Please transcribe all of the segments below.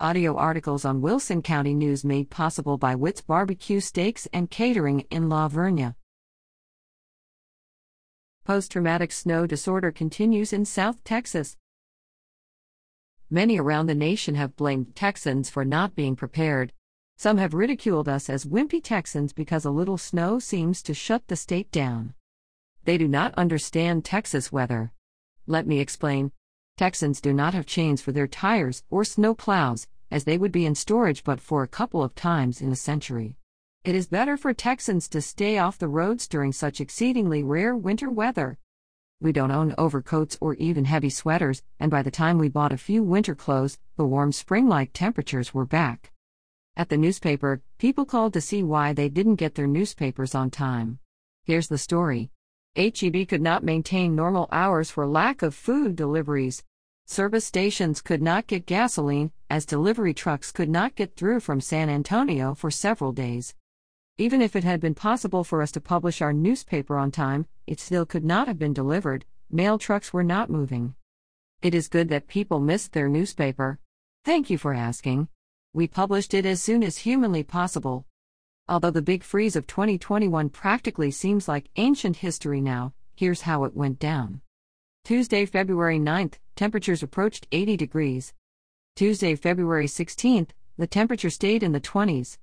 Audio articles on Wilson County News made possible by Witt's Barbecue Steaks and Catering in La Vernia. Post traumatic snow disorder continues in South Texas. Many around the nation have blamed Texans for not being prepared. Some have ridiculed us as wimpy Texans because a little snow seems to shut the state down. They do not understand Texas weather. Let me explain. Texans do not have chains for their tires or snow plows, as they would be in storage but for a couple of times in a century. It is better for Texans to stay off the roads during such exceedingly rare winter weather. We don't own overcoats or even heavy sweaters, and by the time we bought a few winter clothes, the warm spring like temperatures were back. At the newspaper, people called to see why they didn't get their newspapers on time. Here's the story HEB could not maintain normal hours for lack of food deliveries. Service stations could not get gasoline, as delivery trucks could not get through from San Antonio for several days. Even if it had been possible for us to publish our newspaper on time, it still could not have been delivered, mail trucks were not moving. It is good that people missed their newspaper. Thank you for asking. We published it as soon as humanly possible. Although the big freeze of 2021 practically seems like ancient history now, here's how it went down. Tuesday, February 9th, temperatures approached 80 degrees. Tuesday, February 16th, the temperature stayed in the 20s.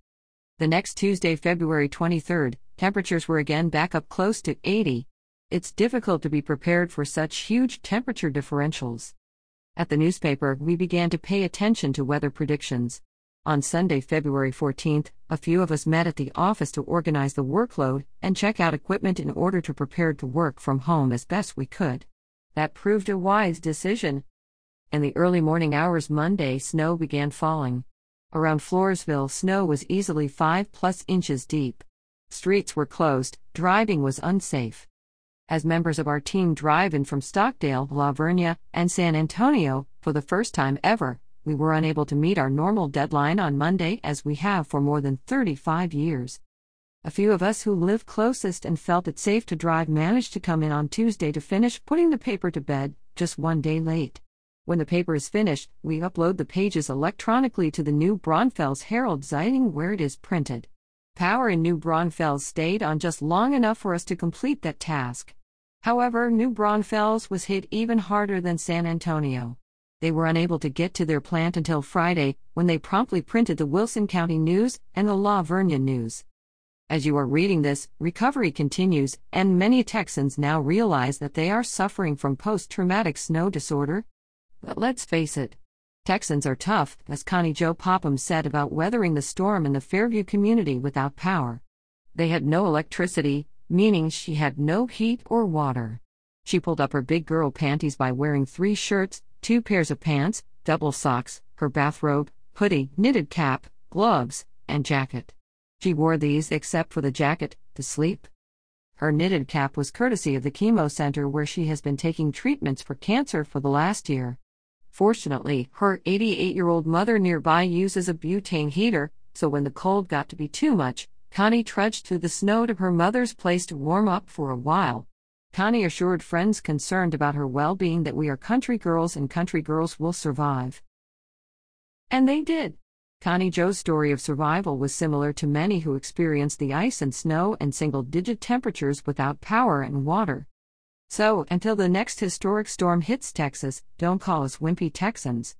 The next Tuesday, February 23rd, temperatures were again back up close to 80. It's difficult to be prepared for such huge temperature differentials. At the newspaper, we began to pay attention to weather predictions. On Sunday, February 14th, a few of us met at the office to organize the workload and check out equipment in order to prepare to work from home as best we could. That proved a wise decision. In the early morning hours Monday, snow began falling. Around Floresville, snow was easily 5 plus inches deep. Streets were closed, driving was unsafe. As members of our team drive in from Stockdale, La Vernia, and San Antonio, for the first time ever, we were unable to meet our normal deadline on Monday as we have for more than 35 years. A few of us who live closest and felt it safe to drive managed to come in on Tuesday to finish putting the paper to bed, just one day late. When the paper is finished, we upload the pages electronically to the New Braunfels Herald Zeitung where it is printed. Power in New Braunfels stayed on just long enough for us to complete that task. However, New Braunfels was hit even harder than San Antonio they were unable to get to their plant until Friday, when they promptly printed the Wilson County News and the La Vernia News. As you are reading this, recovery continues, and many Texans now realize that they are suffering from post traumatic snow disorder. But let's face it, Texans are tough, as Connie Joe Popham said about weathering the storm in the Fairview community without power. They had no electricity, meaning she had no heat or water. She pulled up her big girl panties by wearing three shirts, two pairs of pants, double socks, her bathrobe, hoodie, knitted cap, gloves, and jacket. She wore these except for the jacket to sleep. Her knitted cap was courtesy of the chemo center where she has been taking treatments for cancer for the last year. Fortunately, her 88 year old mother nearby uses a butane heater, so when the cold got to be too much, Connie trudged through the snow to her mother's place to warm up for a while. Connie assured friends concerned about her well being that we are country girls and country girls will survive. And they did. Connie Joe's story of survival was similar to many who experienced the ice and snow and single digit temperatures without power and water. So, until the next historic storm hits Texas, don't call us wimpy Texans.